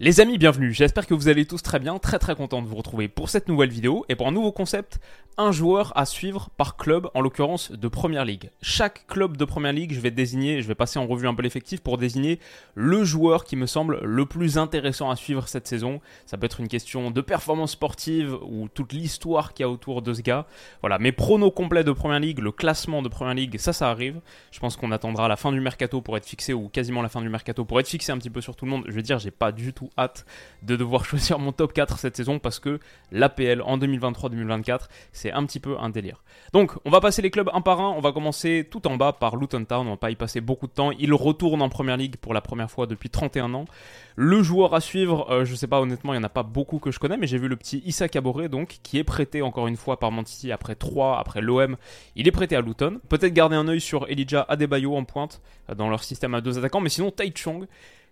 Les amis, bienvenue. J'espère que vous allez tous très bien, très très content de vous retrouver pour cette nouvelle vidéo et pour un nouveau concept, un joueur à suivre par club, en l'occurrence de Première Ligue. Chaque club de Première Ligue, je vais désigner, je vais passer en revue un peu l'effectif pour désigner le joueur qui me semble le plus intéressant à suivre cette saison. Ça peut être une question de performance sportive ou toute l'histoire qu'il y a autour de ce gars. Voilà, mes pronos complets de Première Ligue, le classement de Première Ligue, ça ça arrive. Je pense qu'on attendra la fin du mercato pour être fixé ou quasiment la fin du mercato pour être fixé un petit peu sur tout le monde. Je veux dire, j'ai pas du tout hâte de devoir choisir mon top 4 cette saison parce que l'APL en 2023-2024, c'est un petit peu un délire. Donc, on va passer les clubs un par un. On va commencer tout en bas par Luton Town. On va pas y passer beaucoup de temps. Il retourne en première ligue pour la première fois depuis 31 ans. Le joueur à suivre, euh, je sais pas honnêtement, il n'y en a pas beaucoup que je connais, mais j'ai vu le petit Issa Caboret, donc, qui est prêté encore une fois par Manchester après 3, après l'OM. Il est prêté à Luton. Peut-être garder un œil sur Elijah Adebayo en pointe euh, dans leur système à deux attaquants, mais sinon Tai Chong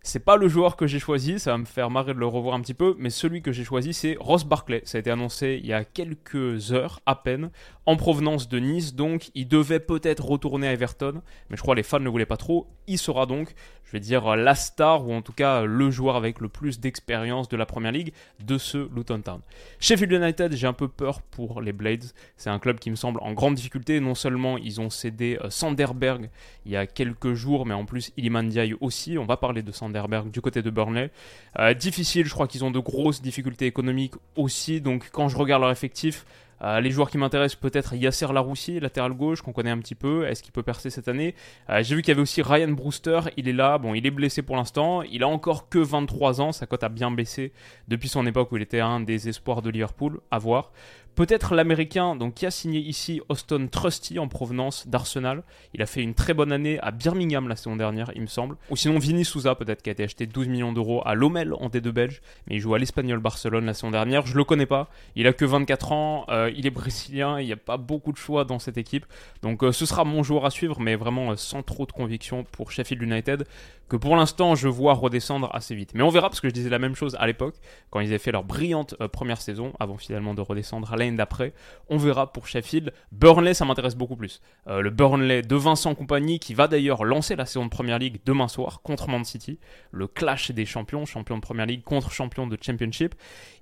c'est pas le joueur que j'ai choisi, ça va me faire marrer de le revoir un petit peu, mais celui que j'ai choisi c'est Ross Barclay. Ça a été annoncé il y a quelques heures à peine, en provenance de Nice, donc il devait peut-être retourner à Everton, mais je crois que les fans ne voulaient pas trop. Il sera donc, je vais dire, la star, ou en tout cas le joueur avec le plus d'expérience de la première ligue de ce Luton Town. Sheffield United, j'ai un peu peur pour les Blades. C'est un club qui me semble en grande difficulté. Non seulement ils ont cédé euh, Sanderberg il y a quelques jours, mais en plus Iliman Ndiaye aussi. On va parler de Sanderberg du côté de Burnley. Euh, difficile, je crois qu'ils ont de grosses difficultés économiques aussi. Donc quand je regarde leur effectif, euh, les joueurs qui m'intéressent, peut-être Yasser Laroussi, latéral gauche, qu'on connaît un petit peu. Est-ce qu'il peut percer cette année? Euh, J'ai vu qu'il y avait aussi Ryan Brewster. Il est là. Bon, il est blessé pour l'instant. Il a encore que 23 ans. Sa cote a bien baissé depuis son époque où il était un des espoirs de Liverpool. À voir. Peut-être l'américain donc, qui a signé ici Austin Trusty en provenance d'Arsenal. Il a fait une très bonne année à Birmingham la saison dernière, il me semble. Ou sinon Vinny Souza, peut-être, qui a été acheté 12 millions d'euros à Lomel en D2 belge. Mais il joue à l'Espagnol Barcelone la saison dernière. Je le connais pas. Il a que 24 ans. Euh, il est brésilien. Il n'y a pas beaucoup de choix dans cette équipe. Donc euh, ce sera mon joueur à suivre, mais vraiment euh, sans trop de conviction pour Sheffield United. Que pour l'instant, je vois redescendre assez vite. Mais on verra, parce que je disais la même chose à l'époque, quand ils avaient fait leur brillante première saison, avant finalement de redescendre à d'après. On verra pour Sheffield. Burnley, ça m'intéresse beaucoup plus. Euh, le Burnley de Vincent Compagnie, qui va d'ailleurs lancer la saison de Première League demain soir contre Man City. Le clash des champions, champion de Première League contre champion de Championship.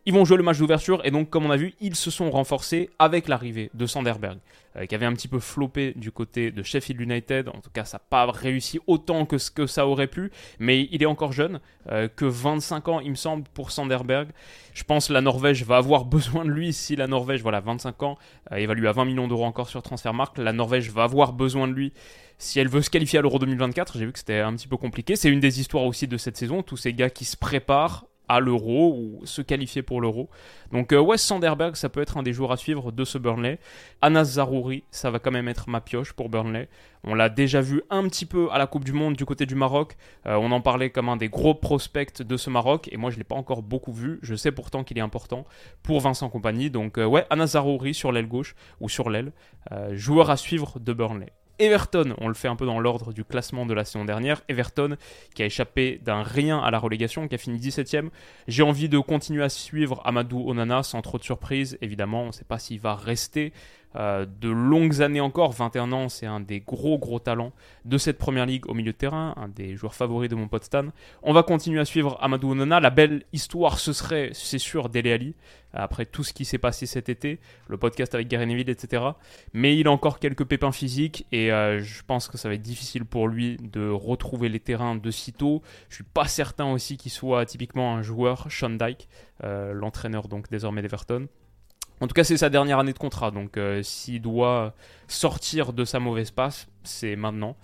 Ils vont jouer le match d'ouverture et donc, comme on a vu, ils se sont renforcés avec l'arrivée de Sanderberg, euh, qui avait un petit peu floppé du côté de Sheffield United. En tout cas, ça n'a pas réussi autant que ce que ça aurait pu, mais il est encore jeune, euh, que 25 ans, il me semble, pour Sanderberg. Je pense que la Norvège va avoir besoin de lui si la Norvège, voilà, 25 ans, évalue à 20 millions d'euros encore sur Transfermarkt. La Norvège va avoir besoin de lui si elle veut se qualifier à l'Euro 2024. J'ai vu que c'était un petit peu compliqué. C'est une des histoires aussi de cette saison, tous ces gars qui se préparent à l'euro ou se qualifier pour l'euro. Donc euh, Wes Sanderberg, ça peut être un des joueurs à suivre de ce Burnley. Anas Zarouri, ça va quand même être ma pioche pour Burnley. On l'a déjà vu un petit peu à la Coupe du Monde du côté du Maroc. Euh, on en parlait comme un des gros prospects de ce Maroc et moi je ne l'ai pas encore beaucoup vu. Je sais pourtant qu'il est important pour Vincent Compagnie. Donc euh, ouais, Anas Zarouri sur l'aile gauche ou sur l'aile. joueur à suivre de Burnley. Everton, on le fait un peu dans l'ordre du classement de la saison dernière. Everton qui a échappé d'un rien à la relégation, qui a fini 17ème. J'ai envie de continuer à suivre Amadou Onana sans trop de surprise. Évidemment, on ne sait pas s'il va rester. Euh, de longues années encore, 21 ans, c'est un des gros gros talents de cette première ligue au milieu de terrain, un des joueurs favoris de mon pote Stan. On va continuer à suivre Amadou Onana. La belle histoire, ce serait, c'est sûr, Dele Ali, après tout ce qui s'est passé cet été, le podcast avec Gary Neville, etc. Mais il a encore quelques pépins physiques et euh, je pense que ça va être difficile pour lui de retrouver les terrains de sitôt. Je suis pas certain aussi qu'il soit typiquement un joueur, Sean Dyke, euh, l'entraîneur donc désormais d'Everton. En tout cas, c'est sa dernière année de contrat, donc euh, s'il doit sortir de sa mauvaise passe, c'est maintenant.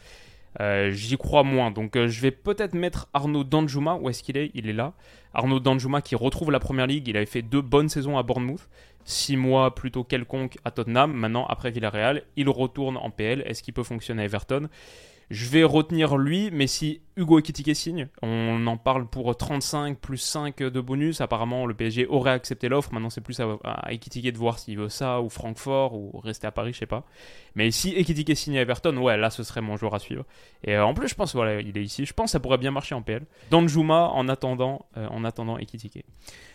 Euh, j'y crois moins, donc euh, je vais peut-être mettre Arnaud Danjuma. Où est-ce qu'il est? Il est là. Arnaud Danjuma qui retrouve la première ligue. Il avait fait deux bonnes saisons à Bournemouth, six mois plutôt quelconque à Tottenham. Maintenant, après Villarreal, il retourne en PL. Est-ce qu'il peut fonctionner à Everton? Je vais retenir lui, mais si Hugo Ekitike signe, on en parle pour 35 plus 5 de bonus. Apparemment, le PSG aurait accepté l'offre. Maintenant, c'est plus à, à Ekitike de voir s'il veut ça ou Francfort ou rester à Paris, je sais pas. Mais si Ekitike signe à Everton, ouais, là, ce serait mon joueur à suivre. Et euh, en plus, je pense, voilà, il est ici. Je pense que ça pourrait bien marcher en PL. Dans le Juma, en attendant, euh, en attendant Ekitike.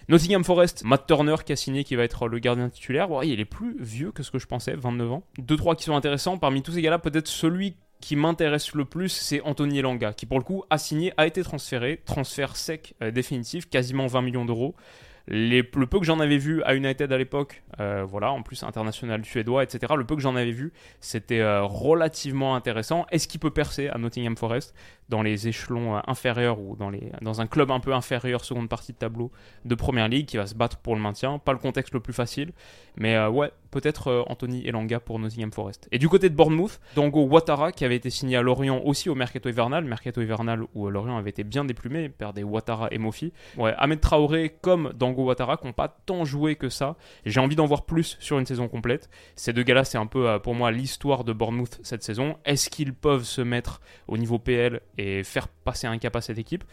Nottingham Forest, Matt Turner qui a signé, qui va être le gardien titulaire. Ouais, il est plus vieux que ce que je pensais, 29 ans. Deux, trois qui sont intéressants. Parmi tous ces gars-là, peut-être celui qui m'intéresse le plus, c'est Anthony Elanga, qui pour le coup a signé, a été transféré, transfert sec euh, définitif, quasiment 20 millions d'euros. Le peu que j'en avais vu à United à l'époque, euh, voilà, en plus international suédois, etc., le peu que j'en avais vu, c'était euh, relativement intéressant. Est-ce qu'il peut percer à Nottingham Forest? Dans les échelons euh, inférieurs ou dans, les, dans un club un peu inférieur, seconde partie de tableau de Première Ligue, qui va se battre pour le maintien Pas le contexte le plus facile, mais ouais, peut-être Anthony Elanga pour Nottingham Forest. Et du côté de Bournemouth, Dango Ouattara, qui avait été signé à Lorient aussi au mercato hivernal, mercato hivernal où Lorient avait été bien déplumé, perdait Ouattara et Mofi. Ouais, Ahmed Traoré comme Dango Ouattara qui n'ont pas tant joué que ça. J'ai envie d'en voir plus sur une saison complète. Ces deux gars-là, c'est un peu pour moi l'histoire de Bournemouth cette saison. Est-ce qu'ils peuvent se mettre au niveau PL et faire passer un cap à cette équipe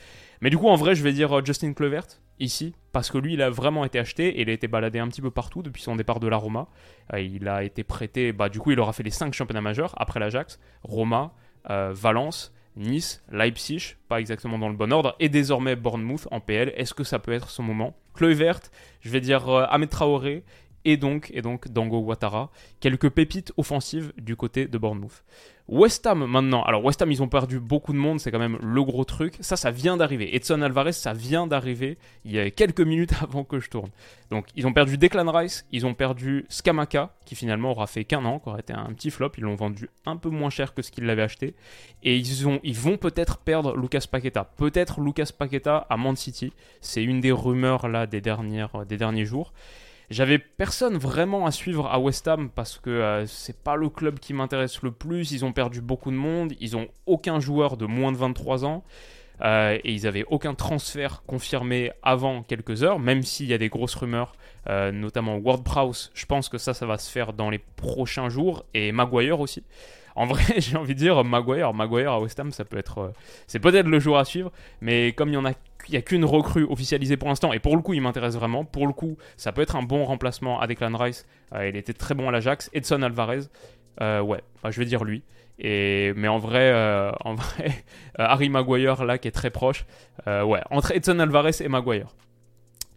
Mais du coup, en vrai, je vais dire Justin Clevert ici, parce que lui, il a vraiment été acheté et il a été baladé un petit peu partout depuis son départ de la Roma. il a été prêté, bah, du coup, il aura fait les 5 championnats majeurs après l'Ajax, Roma, Valence. Nice, Leipzig, pas exactement dans le bon ordre, et désormais Bournemouth en PL. Est-ce que ça peut être son moment? Chloé je vais dire Ahmed Traoré, et donc, et donc Dango Ouattara. Quelques pépites offensives du côté de Bournemouth. West Ham maintenant. Alors West Ham, ils ont perdu beaucoup de monde, c'est quand même le gros truc. Ça, ça vient d'arriver. Edson Alvarez, ça vient d'arriver il y a quelques minutes avant que je tourne. Donc ils ont perdu Declan Rice, ils ont perdu Skamaka, qui finalement aura fait qu'un an, qui aurait été un petit flop. Ils l'ont vendu un peu moins cher que ce qu'ils l'avaient acheté. Et ils, ont, ils vont peut-être perdre Lucas Paqueta. Peut-être Lucas Paqueta à Man City. C'est une des rumeurs là des, dernières, des derniers jours. J'avais personne vraiment à suivre à West Ham parce que euh, c'est pas le club qui m'intéresse le plus. Ils ont perdu beaucoup de monde. Ils ont aucun joueur de moins de 23 ans. Euh, et ils n'avaient aucun transfert confirmé avant quelques heures, même s'il y a des grosses rumeurs, euh, notamment Ward Prowse. Je pense que ça, ça va se faire dans les prochains jours. Et Maguire aussi. En vrai, j'ai envie de dire Maguire. Maguire à West Ham, ça peut être. c'est peut-être le jour à suivre, mais comme il y en a il n'y a qu'une recrue officialisée pour l'instant, et pour le coup, il m'intéresse vraiment. Pour le coup, ça peut être un bon remplacement à Declan Rice. Euh, il était très bon à l'Ajax. Edson Alvarez, euh, ouais, je vais dire lui. Mais en vrai, euh, en vrai Harry Maguire, là, qui est très proche, ouais, entre Edson Alvarez et Maguire.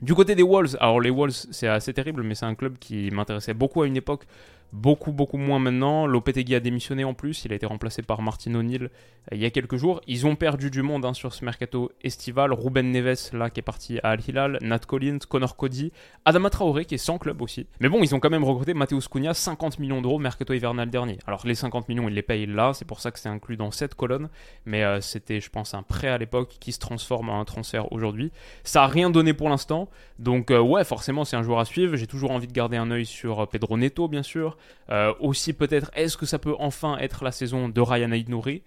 Du côté des Wolves, alors les Wolves, c'est assez terrible, mais c'est un club qui m'intéressait beaucoup à une époque Beaucoup, beaucoup moins maintenant. Lopetegui a démissionné en plus. Il a été remplacé par Martin O'Neill euh, il y a quelques jours. Ils ont perdu du monde hein, sur ce mercato estival. Ruben Neves, là, qui est parti à Al Hilal. Nat Collins, Connor Cody. Adama Traoré, qui est sans club aussi. Mais bon, ils ont quand même recruté Mateus Cunha, 50 millions d'euros mercato hivernal dernier. Alors, les 50 millions, ils les payent là. C'est pour ça que c'est inclus dans cette colonne. Mais euh, c'était, je pense, un prêt à l'époque qui se transforme en un transfert aujourd'hui. Ça a rien donné pour l'instant. Donc, euh, ouais, forcément, c'est un joueur à suivre. J'ai toujours envie de garder un œil sur Pedro Neto, bien sûr. Euh, aussi peut-être, est-ce que ça peut enfin être la saison de Ryan Aïd-Nouri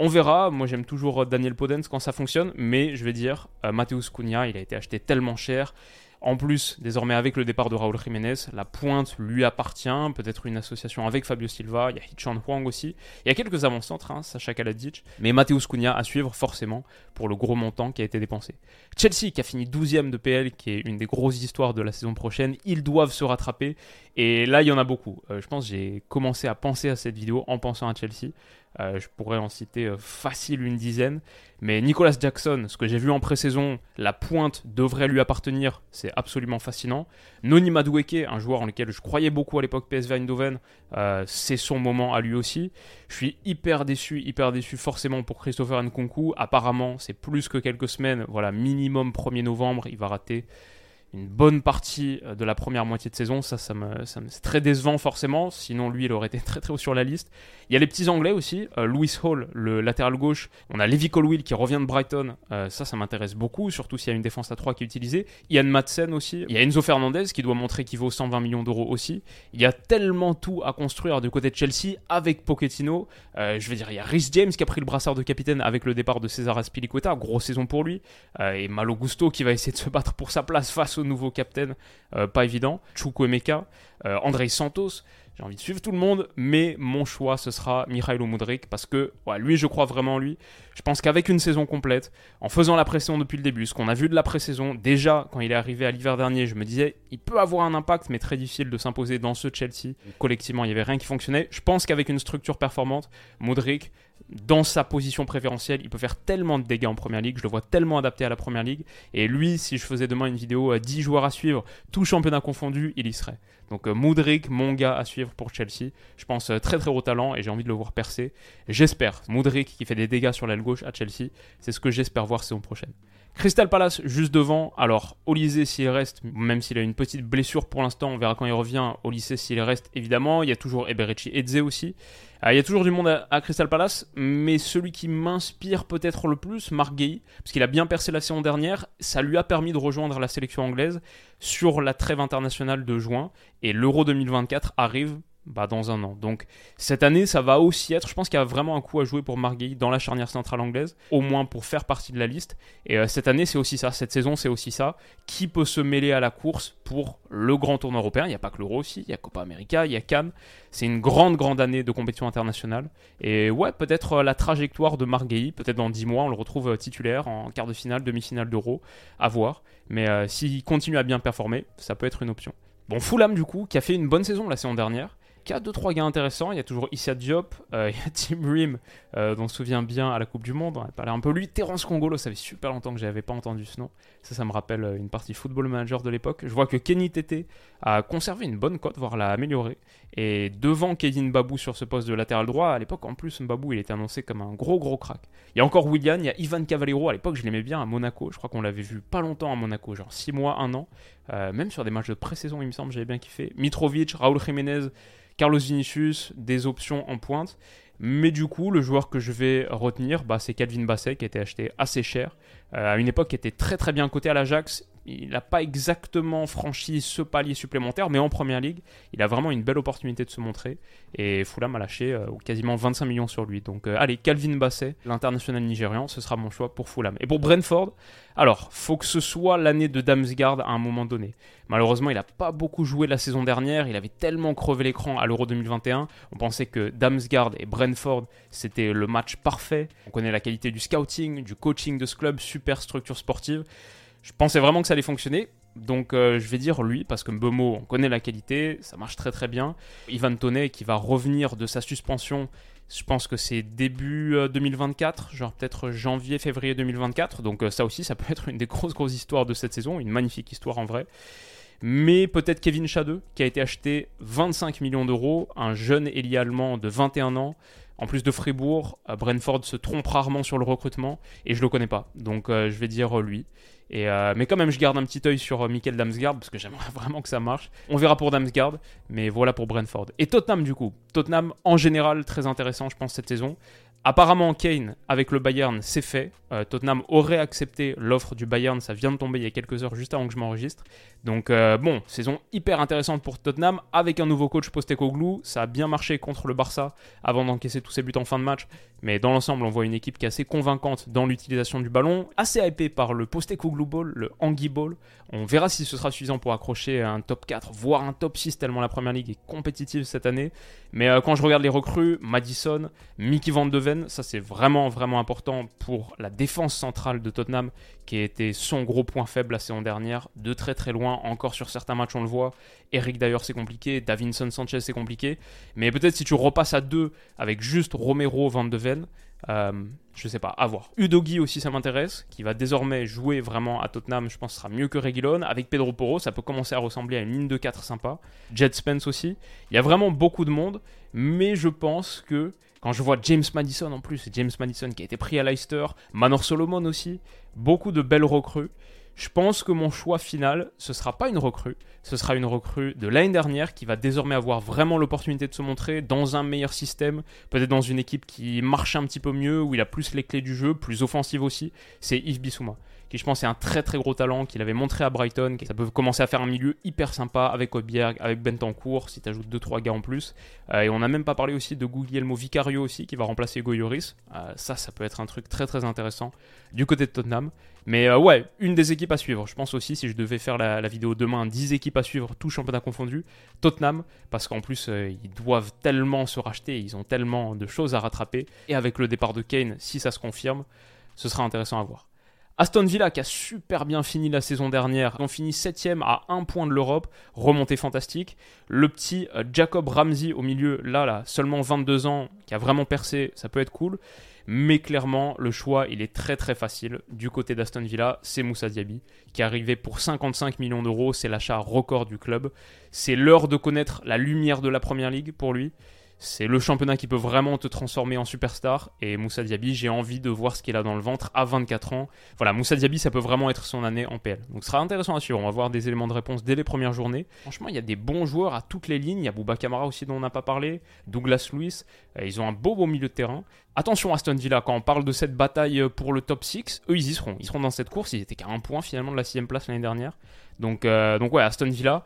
on verra, moi j'aime toujours Daniel Podens quand ça fonctionne, mais je vais dire, euh, Mateus Cunha, il a été acheté tellement cher, en plus, désormais avec le départ de Raúl Jiménez, la pointe lui appartient, peut-être une association avec Fabio Silva, il y a Hichan Huang aussi, il y a quelques avant-centres, hein, Sacha Kaladzic, mais Mateus Cunha à suivre forcément pour le gros montant qui a été dépensé. Chelsea qui a fini 12ème de PL, qui est une des grosses histoires de la saison prochaine, ils doivent se rattraper, et là il y en a beaucoup. Euh, je pense j'ai commencé à penser à cette vidéo en pensant à Chelsea. Euh, je pourrais en citer euh, facile une dizaine. Mais Nicolas Jackson, ce que j'ai vu en pré-saison, la pointe devrait lui appartenir, c'est absolument fascinant. Noni Madueke, un joueur en lequel je croyais beaucoup à l'époque PSV Eindhoven, euh, c'est son moment à lui aussi. Je suis hyper déçu, hyper déçu forcément pour Christopher Nkunku. Apparemment, c'est plus que quelques semaines, voilà, minimum 1er novembre, il va rater une bonne partie euh, de la première moitié de saison. Ça, ça me, c'est très décevant forcément. Sinon, lui, il aurait été très très haut sur la liste. Il y a les petits Anglais aussi. Euh, Louis Hall, le latéral gauche. On a Levi Colwill qui revient de Brighton. Euh, ça, ça m'intéresse beaucoup, surtout s'il y a une défense à 3 qui est utilisée. Ian Madsen aussi. Il y a Enzo Fernandez qui doit montrer qu'il vaut 120 millions d'euros aussi. Il y a tellement tout à construire du côté de Chelsea avec Pochettino. je veux dire, il y a Rhys James qui a pris le brassard de capitaine avec le départ de César Aspilicueta. Grosse saison pour lui. et Malo Gusto qui va essayer de se battre pour sa place face au nouveau capitaine, euh, pas évident. Chukwuemeka, euh, André Santos. J'ai envie de suivre tout le monde, mais mon choix, ce sera Mikhailo Mudrik parce que lui, je crois vraiment en lui. Je pense qu'avec une saison complète, en faisant la pression depuis le début, ce qu'on a vu de la pré-saison, déjà quand il est arrivé à l'hiver dernier, je me disais, il peut avoir un impact, mais très difficile de s'imposer dans ce Chelsea. Collectivement, il n'y avait rien qui fonctionnait. Je pense qu'avec une structure performante, Mudrik, dans sa position préférentielle, il peut faire tellement de dégâts en première ligue. Je le vois tellement adapté à la première ligue. Et lui, si je faisais demain une vidéo à 10 joueurs à suivre, tout championnat confondu, il y serait. Donc euh, Moudric, mon gars à suivre pour Chelsea. Je pense euh, très très haut talent et j'ai envie de le voir percer. J'espère. Moudric qui fait des dégâts sur l'aile gauche à Chelsea, c'est ce que j'espère voir saison prochaine. Crystal Palace juste devant. Alors, Olysée s'il reste, même s'il a une petite blessure pour l'instant, on verra quand il revient. Olysée s'il reste, évidemment. Il y a toujours Eberechi Edze aussi. Euh, il y a toujours du monde à, Crystal Palace, mais celui qui m'inspire peut-être le plus, Mark Gay, parce qu'il a bien percé la saison dernière. Ça lui a permis de rejoindre la sélection anglaise sur la trêve internationale de juin. Et l'Euro 2024 arrive bah, dans un an. Donc cette année, ça va aussi être, je pense qu'il y a vraiment un coup à jouer pour Marguerite dans la charnière centrale anglaise, au moins pour faire partie de la liste. Et euh, cette année, c'est aussi ça, cette saison, c'est aussi ça. Qui peut se mêler à la course pour le grand tournoi européen? Il n'y a pas que l'Euro aussi, il y a Copa América, il y a Cannes. C'est une grande, grande année de compétition internationale. Et ouais, peut-être euh, la trajectoire de Marguerite, peut-être dans 10 mois, on le retrouve euh, titulaire en quart de finale, demi-finale d'Euro, à voir. Mais s'il continue à bien performer, ça peut être une option. Bon, Fulham, du coup, qui a fait une bonne saison la saison dernière, y a 2-3 gars intéressants. Il y a toujours Issa Diop, euh, il y a Tim Rim, euh, dont on se souvient bien à la Coupe du Monde. On a parlé un peu lui. Terence Congolo, ça fait super longtemps que j'avais pas entendu ce nom. Ça, ça me rappelle euh, une partie Football Manager de l'époque. Je vois que Kenny Tété a conservé une bonne cote, voire l'a améliorée. Et devant Kevin Babou sur ce poste de latéral droit, à l'époque, en plus, Babou, il était annoncé comme un gros, gros crack. Il y a encore William, il y a Ivan Cavallero. À l'époque, je l'aimais bien à Monaco. Je crois qu'on l'avait vu pas longtemps à Monaco, genre 6 mois, 1 an. même sur des matchs de pré-saison, il me semble, j'avais bien kiffé. Mitrovic, Raúl Jiménez. Carlos Vinicius, des options en pointe. Mais du coup, le joueur que je vais retenir, bah, c'est Calvin Basset qui a été acheté assez cher. Euh, à une époque, qui était très très bien coté à l'Ajax il n'a pas exactement franchi ce palier supplémentaire, mais en première ligue, il a vraiment une belle opportunité de se montrer. Et Fulham a lâché euh, quasiment 25 millions sur lui. Donc, euh, allez, Calvin Basset, l'international nigérian, ce sera mon choix pour Fulham. Et pour Brentford, alors, faut que ce soit l'année de Damsgaard à un moment donné. Malheureusement, il n'a pas beaucoup joué la saison dernière. Il avait tellement crevé l'écran à l'Euro 2021. On pensait que Damsgaard et Brentford, c'était le match parfait. On connaît la qualité du scouting, du coaching de ce club, super structure sportive. Je pensais vraiment que ça allait fonctionner. Donc euh, je vais dire lui, parce que Mbomo, on connaît la qualité, ça marche très très bien. Ivan Toney qui va revenir de sa suspension, je pense que c'est début 2024, euh, genre peut-être janvier, février 2024. Donc euh, ça aussi, ça peut être une des grosses grosses histoires de cette saison, une magnifique histoire en vrai. Mais peut-être Kevin Schade, qui a été acheté 25 millions d'euros, un jeune ailier allemand de 21 ans. En plus de Fribourg, Brentford se trompe rarement sur le recrutement et je le connais pas. Donc je vais dire lui. Euh, mais quand même, je garde un petit œil sur euh, Michael Damsgaard parce que j'aimerais vraiment que ça marche. On verra pour Damsgaard, mais voilà pour Brentford. Et Tottenham, du coup. Tottenham, en général, très intéressant, je pense, cette saison. Apparemment, Kane, avec le Bayern, c'est fait. Euh, Tottenham aurait accepté l'offre du Bayern, ça vient de tomber il y a quelques heures, juste avant que je m'enregistre. Donc, bon, saison hyper intéressante pour Tottenham, avec un nouveau coach Postecoglou. Ça a bien marché contre le Barça avant d'encaisser tous ses buts en fin de match. Mais dans l'ensemble, on voit une équipe qui est assez convaincante dans l'utilisation du ballon, assez hypée par le Postecoglou Ball, le Anguille Ball. On verra si ce sera suffisant pour accrocher un top 4, voire un top 6, tellement la première ligue est compétitive cette année. Mais euh, quand je regarde les recrues, Madison, Mickey Van Ça c'est vraiment vraiment important pour la défense centrale de Tottenham, qui a été son gros point faible la saison dernière, de très très loin, encore sur certains matchs on le voit. Eric d'ailleurs c'est compliqué, Davinson Sanchez c'est compliqué. Mais peut-être si tu repasses à deux avec juste Romero Van de Ven, euh, je sais pas, à voir. Udogi aussi, ça m'intéresse, qui va désormais jouer vraiment à Tottenham, je pense sera mieux que Reguilon. Avec Pedro Porro, ça peut commencer à ressembler à une ligne de 4 sympa. Jet Spence aussi. Il y a vraiment beaucoup de monde, mais je pense que quand je vois James Madison en plus, James Madison qui a été pris à Leicester, Manor Solomon aussi, beaucoup de belles recrues. Je pense que mon choix final, ce sera pas une recrue, ce sera une recrue de l'année dernière qui va désormais avoir vraiment l'opportunité de se montrer dans un meilleur système, peut-être dans une équipe qui marche un petit peu mieux, où il a plus les clés du jeu, plus offensive aussi. C'est Yves Bissouma qui je pense est un très très gros talent, qu'il avait montré à Brighton, ça peut commencer à faire un milieu hyper sympa avec Obier, avec Bentancourt, si tu ajoutes 2-3 gars en plus. Euh, et on n'a même pas parlé aussi de Guglielmo Vicario aussi, qui va remplacer Goyoris. Euh, ça, ça peut être un truc très très intéressant du côté de Tottenham. Mais euh, ouais, une des équipes à suivre. Je pense aussi, si je devais faire la, vidéo demain, 10 équipes à suivre, tout championnat confondu, Tottenham, parce qu'en plus, ils doivent tellement se racheter, ils ont tellement de choses à rattraper. Et avec le départ de Kane, si ça se confirme, ce sera intéressant à voir. Aston Villa qui a super bien fini la saison dernière, ils ont fini 7 à un point de l'Europe, remontée fantastique. Le petit euh, Jacob Ramsey au milieu, là, là, seulement 22 ans, qui a vraiment percé, ça peut être cool. Mais clairement, le choix, il est très très facile. Du côté d'Aston Villa, c'est Moussa Diaby, qui est arrivé pour 55 millions d'euros. C'est l'achat record du club. C'est l'heure de connaître la lumière de la Première Ligue pour lui. C'est le championnat qui peut vraiment te transformer en superstar. Et Moussa Diaby, j'ai envie de voir ce qu'il a dans le ventre à 24 ans. Voilà, Moussa Diaby, ça peut vraiment être son année en PL. Donc ce sera intéressant à suivre. On va voir des éléments de réponse dès les premières journées. Franchement, il y a des bons joueurs à toutes les lignes. Il y a Bouba Camara aussi dont on n'a pas parlé. Douglas Lewis. Euh, ils ont un beau beau milieu de terrain. Attention Aston Villa, quand on parle de cette bataille pour le top 6, eux ils y seront. Ils seront dans cette course. Ils étaient qu'à un point finalement de la 6 place l'année dernière. Donc, euh, donc ouais, Aston Villa.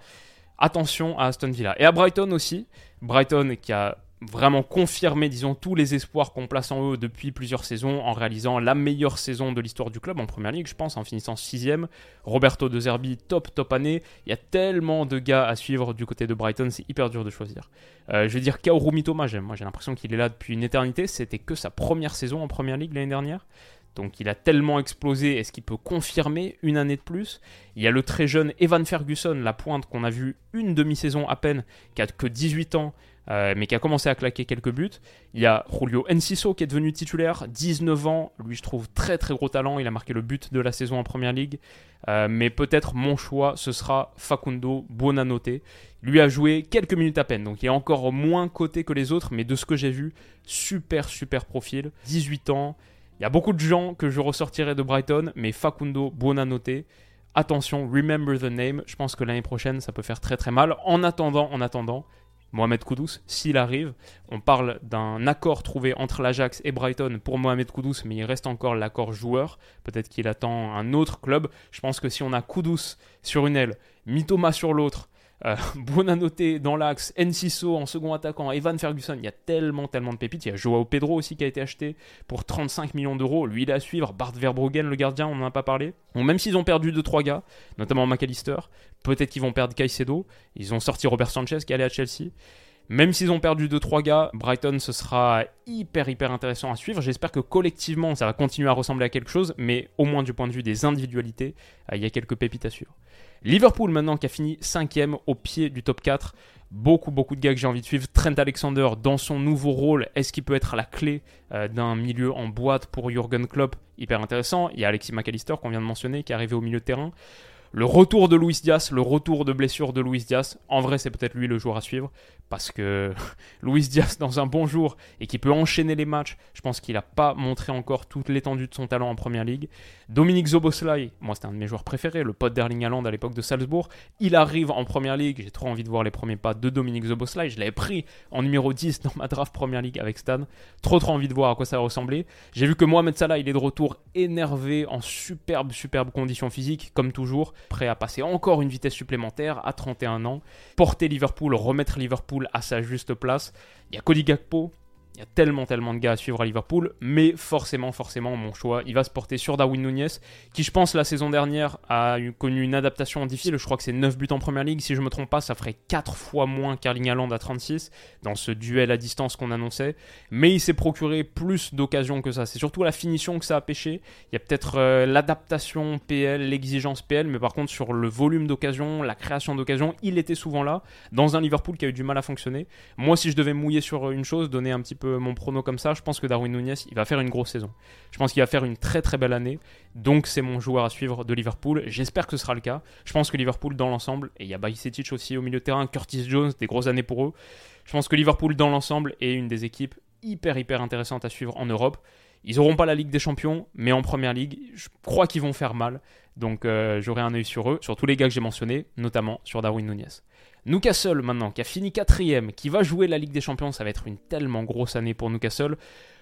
Attention à Aston Villa. Et à Brighton aussi. Brighton qui a vraiment confirmé, disons, tous les espoirs qu'on place en eux depuis plusieurs saisons en réalisant la meilleure saison de l'histoire du club en première ligue, je pense, en finissant sixième. Roberto De Zerbi, top, top année. Il y a tellement de gars à suivre du côté de Brighton, c'est hyper dur de choisir. Euh, je vais dire Kaoru Mitoma, moi j'ai l'impression qu'il est là depuis une éternité. C'était que sa première saison en première ligue l'année dernière. Donc il a tellement explosé, est-ce qu'il peut confirmer une année de plus? Il y a le très jeune Evan Ferguson, la pointe qu'on a vu une demi-saison à peine, qui a que 18 ans, euh, mais qui a commencé à claquer quelques buts. Il y a Julio Enciso qui est devenu titulaire, 19 ans, lui je trouve très très gros talent, il a marqué le but de la saison en Première Ligue, euh, mais peut-être mon choix ce sera Facundo Buonanotte. Lui a joué quelques minutes à peine, donc il est encore moins coté que les autres, mais de ce que j'ai vu, super super profil, 18 ans. Il y a beaucoup de gens que je ressortirai de Brighton, mais Facundo Buonanotte, attention, remember the name, je pense que l'année prochaine ça peut faire très très mal. En attendant, en attendant, Mohamed Koudous, s'il arrive. On parle d'un accord trouvé entre l'Ajax et Brighton pour Mohamed Koudous, mais il reste encore l'accord joueur. Peut-être qu'il attend un autre club. Je pense que si on a Koudous sur une aile, Mitoma sur l'autre, euh, Buonanotte dans l'axe, Enciso en second attaquant, Evan Ferguson, il y a tellement, tellement de pépites. Il y a Joao Pedro aussi qui a été acheté pour 35 millions d'euros. Lui, il est à suivre. Bart Verbruggen, le gardien, on n'en a pas parlé. Même s'ils ont perdu 2-3 gars, notamment McAllister, peut-être qu'ils vont perdre Caicedo. Ils ont sorti Robert Sanchez qui allait à Chelsea. Même s'ils ont perdu 2-3 gars, Brighton, ce sera hyper hyper intéressant à suivre. J'espère que collectivement, ça va continuer à ressembler à quelque chose, mais au moins du point de vue des individualités, euh, il y a quelques pépites à suivre. Liverpool maintenant qui a fini 5 au pied du top 4. Beaucoup, beaucoup de gars que j'ai envie de suivre. Trent Alexander dans son nouveau rôle, est-ce qu'il peut être la clé euh, d'un milieu en boîte pour Jurgen Klopp? Hyper intéressant. Il y a Alexis McAllister qu'on vient de mentionner qui est arrivé au milieu de terrain. Le retour de Luis Diaz, le retour de blessure de Luis Diaz, en vrai c'est peut-être lui le joueur à suivre, parce que Luis Diaz dans un bon jour et qui peut enchaîner les matchs, je pense qu'il n'a pas montré encore toute l'étendue de son talent en Première Ligue. Dominique Zoboslai, moi c'était un de mes joueurs préférés, le pote d'Erling Haaland à l'époque de Salzbourg, il arrive en Première Ligue, j'ai trop envie de voir les premiers pas de Dominique Zoboslai, je l'avais pris en numéro 10 dans ma draft Première Ligue avec Stan, trop trop envie de voir à quoi ça va ressembler. J'ai vu que Mohamed Salah il est de retour énervé en superbe superbe conditions physiques comme toujours prêt à passer encore une vitesse supplémentaire à 31 ans, porter Liverpool, remettre Liverpool à sa juste place. Il y a Cody Gakpo, il y a tellement, tellement de gars à suivre à Liverpool, mais forcément, forcément, mon choix, il va se porter sur Darwin Nunez, qui, je pense, la saison dernière a connu une adaptation difficile. Je crois que c'est 9 buts en première ligue. Si je ne me trompe pas, ça ferait 4 fois moins qu'Erling Haaland à 36 dans ce duel à distance qu'on annonçait. Mais il s'est procuré plus d'occasions que ça. C'est surtout la finition que ça a pêché. Il y a peut-être euh, l'adaptation PL, l'exigence PL, mais par contre, sur le volume d'occasions, la création d'occasions, il était souvent là, dans un Liverpool qui a eu du mal à fonctionner. Moi, si je devais mouiller sur une chose, donner un petit peu mon prono comme ça, je pense que Darwin Nunez, il va faire une grosse saison. Je pense qu'il va faire une très très belle année. Donc c'est mon joueur à suivre de Liverpool. J'espère que ce sera le cas. Je pense que Liverpool dans l'ensemble, et il y a Bajcetic aussi au milieu de terrain, Curtis Jones, des grosses années pour eux. Je pense que Liverpool dans l'ensemble est une des équipes hyper hyper intéressantes à suivre en Europe. Ils n'auront pas la Ligue des Champions, mais en Première Ligue, je crois qu'ils vont faire mal. Donc euh, j'aurai un œil sur eux, sur tous les gars que j'ai mentionnés, notamment sur Darwin Nunez. Newcastle maintenant, qui a fini quatrième, qui va jouer la Ligue des Champions, ça va être une tellement grosse année pour Newcastle.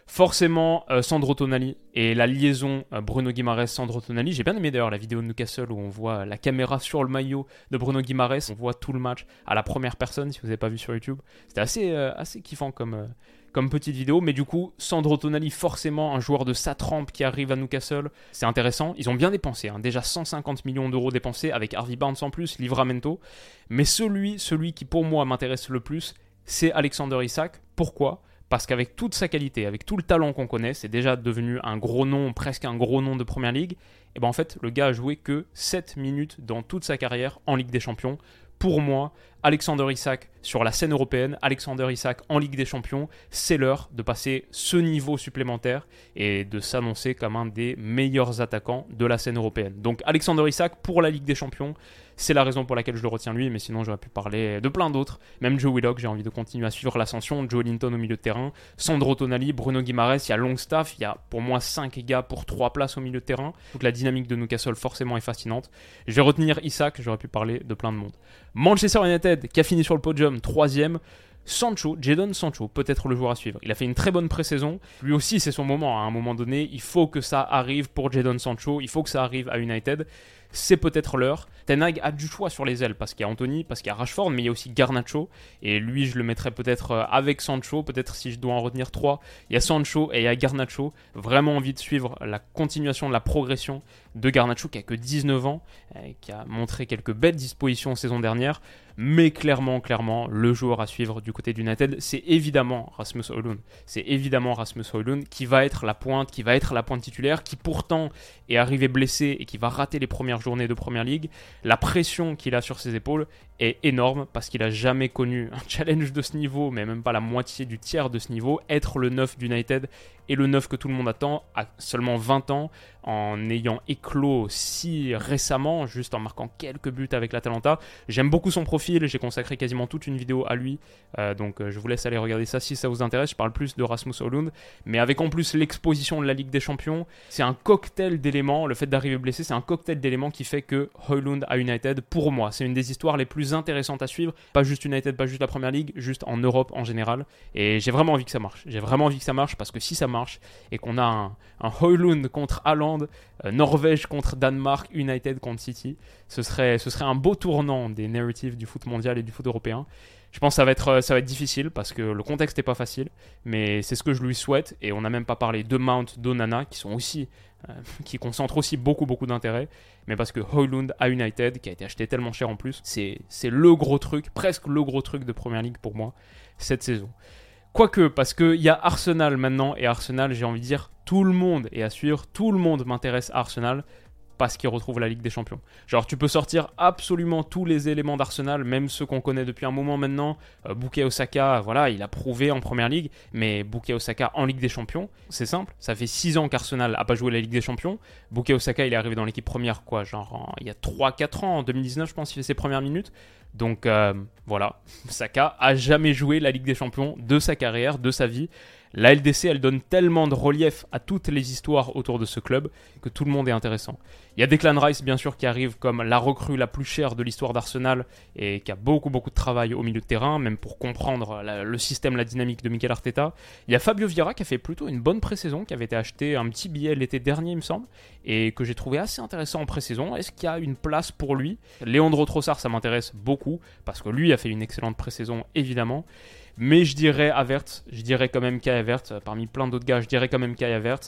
Forcément, euh, Sandro Tonali et la liaison euh, Bruno Guimaraes-Sandro Tonali. J'ai bien aimé d'ailleurs la vidéo de Newcastle où on voit la caméra sur le maillot de Bruno Guimaraes. On voit tout le match à la première personne, si vous n'avez pas vu sur YouTube. C'était assez, assez kiffant comme, comme petite vidéo. Mais du coup, Sandro Tonali, forcément un joueur de sa trempe qui arrive à Newcastle. C'est intéressant. Ils ont bien dépensé. Hein. Déjà 150 millions d'euros dépensés avec Harvey Barnes en plus, Livramento. Mais celui, celui qui pour moi m'intéresse le plus, c'est Alexander Isak. Pourquoi? Parce qu'avec toute sa qualité, avec tout le talent qu'on connaît, c'est déjà devenu un gros nom, presque un gros nom de première ligue. Et ben en fait, le gars a joué que 7 minutes dans toute sa carrière en Ligue des Champions. Pour moi, Alexander Isak sur la scène européenne, Alexander Isak en Ligue des Champions, c'est l'heure de passer ce niveau supplémentaire et de s'annoncer comme un des meilleurs attaquants de la scène européenne. Donc Alexander Isak pour la Ligue des Champions, c'est la raison pour laquelle je le retiens lui, mais sinon j'aurais pu parler de plein d'autres. Même Joe Willock, j'ai envie de continuer à suivre l'ascension. Joe Linton au milieu de terrain, Sandro Tonali, Bruno Guimaraes, il y a Longstaff, il y a pour moi 5 gars pour 3 places au milieu de terrain. Donc la dynamique de Newcastle forcément est fascinante. Je vais retenir Isaac, j'aurais pu parler de plein de monde. Manchester United qui a fini sur le podium, troisième. Sancho, Jadon Sancho, peut-être le joueur à suivre. Il a fait une très bonne pré-saison. Lui aussi, c'est son moment. À un moment donné, il faut que ça arrive pour Jadon Sancho. Il faut que ça arrive à United c'est peut-être l'heure. Tenag a du choix sur les ailes parce qu'il y a Anthony, parce qu'il y a Rashford, mais il y a aussi Garnacho. Et lui, je le mettrais peut-être euh, avec Sancho, peut-être si je dois en retenir trois. Il y a Sancho et il y a Garnacho. Vraiment envie de suivre la continuation de la progression de Garnacho qui a que 19 ans, euh, qui a montré quelques belles dispositions saison dernière. Mais clairement, clairement, le joueur à suivre du côté d'United, c'est évidemment Rasmus Højlund. C'est évidemment Rasmus Højlund qui va être la pointe, qui va être la pointe titulaire, qui pourtant est arrivé blessé et qui va rater les premières journées de Première Ligue. La pression qu'il a sur ses épaules est énorme parce qu'il a jamais connu un challenge de ce niveau, mais même pas la moitié du tiers de ce niveau. Être le 9 d'United et le 9 que tout le monde attend à seulement 20 ans, en ayant éclos si récemment, juste en marquant quelques buts avec l'Atalanta. J'aime beaucoup son profil, j'ai consacré quasiment toute une vidéo à lui, euh, donc euh, je vous laisse aller regarder ça si ça vous intéresse. Je parle plus de Rasmus Hollund, mais avec en plus l'exposition de la Ligue des Champions, c'est un cocktail d'éléments, le fait d'arriver blessé, c'est un cocktail d'éléments qui fait que Hoylund à United, pour moi, c'est une des histoires les plus intéressantes à suivre, pas juste United, pas juste la Première Ligue, juste en Europe en général, et j'ai vraiment envie que ça marche. J'ai vraiment envie que ça marche parce que si ça marche, et qu'on a un, un contre Haaland, euh, Norvège contre Danemark, United contre City, ce serait, ce serait un beau tournant des narratives du foot mondial et du foot européen. Je pense que ça va être, euh, ça va être difficile parce que le contexte n'est pas facile, mais c'est ce que je lui souhaite. Et on n'a même pas parlé de Mount, d'Onana, qui sont aussi, qui concentrent aussi beaucoup, beaucoup d'intérêt. Mais parce que Hoylund à United, qui a été acheté tellement cher en plus, c'est le gros truc, presque le gros truc de Première Ligue pour moi cette saison. Quoique, parce qu'il y a Arsenal maintenant, et Arsenal, j'ai envie de dire, tout le monde est à suivre, tout le monde m'intéresse à Arsenal, parce qu'il retrouve la Ligue des Champions. Genre, tu peux sortir absolument tous les éléments d'Arsenal, même ceux qu'on connaît depuis un moment maintenant. Euh, Osaka, voilà, il a prouvé en Première Ligue, mais Bukayo Osaka en Ligue des Champions, c'est simple. Ça fait 6 ans qu'Arsenal n'a pas joué la Ligue des Champions. Bukayo Osaka, il est arrivé dans l'équipe première, quoi, genre, il y a 3-4 ans, en 2019, je pense, il fait ses premières minutes. Donc euh, voilà, Saka a jamais joué la Ligue des Champions de sa carrière, de sa vie. La LDC, elle donne tellement de relief à toutes les histoires autour de ce club que tout le monde est intéressant. Il y a Declan Rice, bien sûr, qui arrive comme la recrue la plus chère de l'histoire d'Arsenal et qui a beaucoup, beaucoup de travail au milieu de terrain, même pour comprendre le système, la dynamique de Mikel Arteta. Il y a Fabio Vieira qui a fait plutôt une bonne pré-saison, qui avait été acheté un petit billet l'été dernier, il me semble, et que j'ai trouvé assez intéressant en pré-saison. Est-ce qu'il y a une place pour lui? Léandro Trossard, ça m'intéresse beaucoup, parce que lui a fait une excellente pré-saison, évidemment. Mais je dirais Avert, je dirais quand même Kai Avert, parmi plein d'autres gars, je dirais quand même Kai Avert,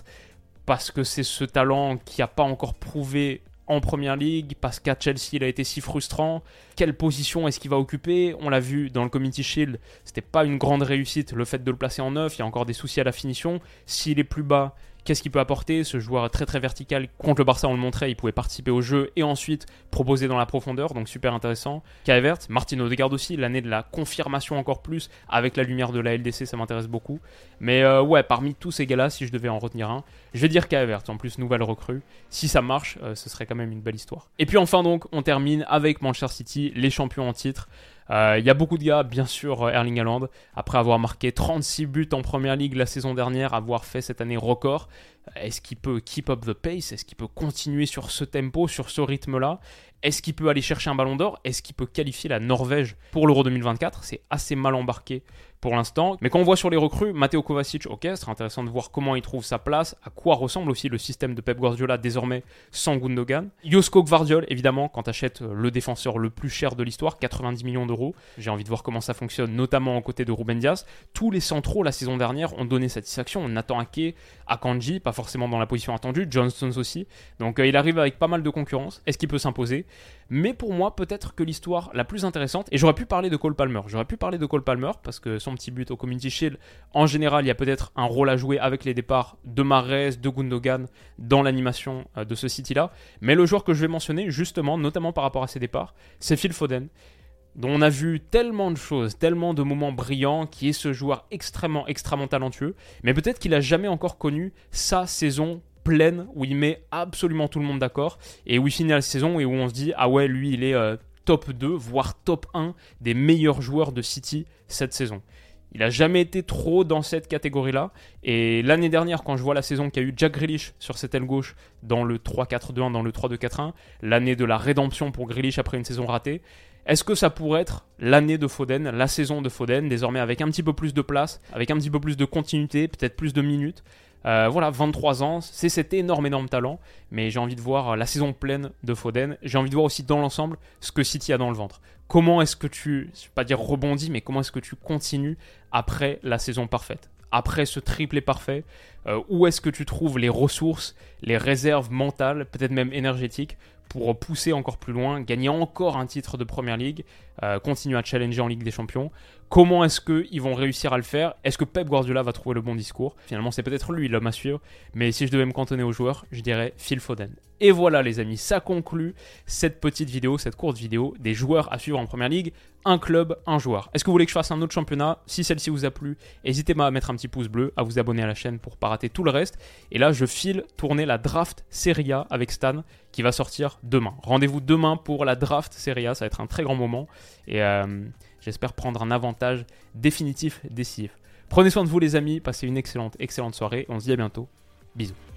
parce que c'est ce talent qui n'a pas encore prouvé en première ligue, parce qu'à Chelsea il a été si frustrant. Quelle position est-ce qu'il va occuper? On l'a vu dans le Community Shield, c'était pas une grande réussite le fait de le placer en neuf, il y a encore des soucis à la finition. S'il est plus bas, qu'est-ce qu'il peut apporter Ce joueur très très vertical. Contre le Barça, on le montrait, il pouvait participer au jeu et ensuite proposer dans la profondeur, donc super intéressant. Vert, Martino Odegaard aussi, l'année de la confirmation encore plus avec la lumière de la LDC, ça m'intéresse beaucoup. Mais euh, ouais, parmi tous ces gars-là, si je devais en retenir un, je vais dire Vert, en plus nouvelle recrue. Si ça marche, euh, ce serait quand même une belle histoire. Et puis enfin donc, on termine avec Manchester City, les champions en titre. Euh, il y a beaucoup de gars, bien sûr, Erling Haaland, après avoir marqué 36 buts en première ligue la saison dernière, avoir fait cette année record. Est-ce qu'il peut keep up the pace? Est-ce qu'il peut continuer sur ce tempo, sur ce rythme-là? Est-ce qu'il peut aller chercher un ballon d'or? Est-ce qu'il peut qualifier la Norvège pour l'Euro 2024 C'est assez mal embarqué pour l'instant. Mais quand on voit sur les recrues, Matteo Kovacic, ok, ce sera intéressant de voir comment il trouve sa place, à quoi ressemble aussi le système de Pep Guardiola désormais sans Gundogan. Josko Gvardiol, évidemment, quand achètes le défenseur le plus cher de l'histoire, 90 millions d'euros. J'ai envie de voir comment ça fonctionne, notamment aux côtés de Ruben Diaz. Tous les centraux la saison dernière ont donné satisfaction. Nathan Ake, Akanji, pas forcément dans la position attendue, Johnston aussi. Donc euh, il arrive avec pas mal de concurrence. Est-ce qu'il peut s'imposer? Mais pour moi, peut-être que l'histoire la plus intéressante, et j'aurais pu parler de Cole Palmer, j'aurais pu parler de Cole Palmer parce que son petit but au Community Shield, en général, il y a peut-être un rôle à jouer avec les départs de Mares, de Gundogan dans l'animation euh, de ce City-là. Mais le joueur que je vais mentionner, justement, notamment par rapport à ses départs, c'est Phil Foden dont on a vu tellement de choses, tellement de moments brillants, qui est ce joueur extrêmement, extrêmement talentueux, mais peut-être qu'il n'a jamais encore connu sa saison pleine où il met absolument tout le monde d'accord et où il finit la saison et où on se dit ah ouais lui il est euh, top 2 voire top 1 des meilleurs joueurs de City cette saison. Il n'a jamais été trop dans cette catégorie-là. Et l'année dernière, quand je vois la saison qu'a eu Jack Grealish sur cette aile gauche dans le 3-4-2-1, dans le 3-2-4-1, l'année de la rédemption pour Grealish après une saison ratée, est-ce que ça pourrait être l'année de Foden, la saison de Foden, désormais avec un petit peu plus de place, avec un petit peu plus de continuité, peut-être plus de minutes? Euh, voilà, 23 ans, c'est cet énorme, énorme talent, mais j'ai envie de voir la saison pleine de Foden. J'ai envie de voir aussi dans l'ensemble ce que City a dans le ventre. Comment est-ce que tu, je vais pas dire rebondis, mais comment est-ce que tu continues après la saison parfaite? Après ce triplé parfait, euh, où est-ce que tu trouves les ressources, les réserves mentales, peut-être même énergétiques, pour pousser encore plus loin, gagner encore un titre de Première Ligue, euh, continuer à challenger en Ligue des Champions. Comment est-ce qu'ils vont réussir à le faire? Est-ce que Pep Guardiola va trouver le bon discours? Finalement, c'est peut-être lui l'homme à suivre, mais si je devais me cantonner aux joueurs, je dirais Phil Foden. Et voilà les amis, ça conclut cette petite vidéo, cette courte vidéo des joueurs à suivre en Première Ligue. Un club, un joueur. Est-ce que vous voulez que je fasse un autre championnat? Si celle-ci vous a plu, n'hésitez pas à mettre un petit pouce bleu, à vous abonner à la chaîne pour pas rater tout le reste. Et là, je file tourner la draft Serie A avec Stan qui va sortir demain. Rendez-vous demain pour la draft Serie A, ça va être un très grand moment. Et euh, j'espère prendre un avantage définitif, décisif. Prenez soin de vous les amis, passez une excellente, excellente soirée. On se dit à bientôt. Bisous.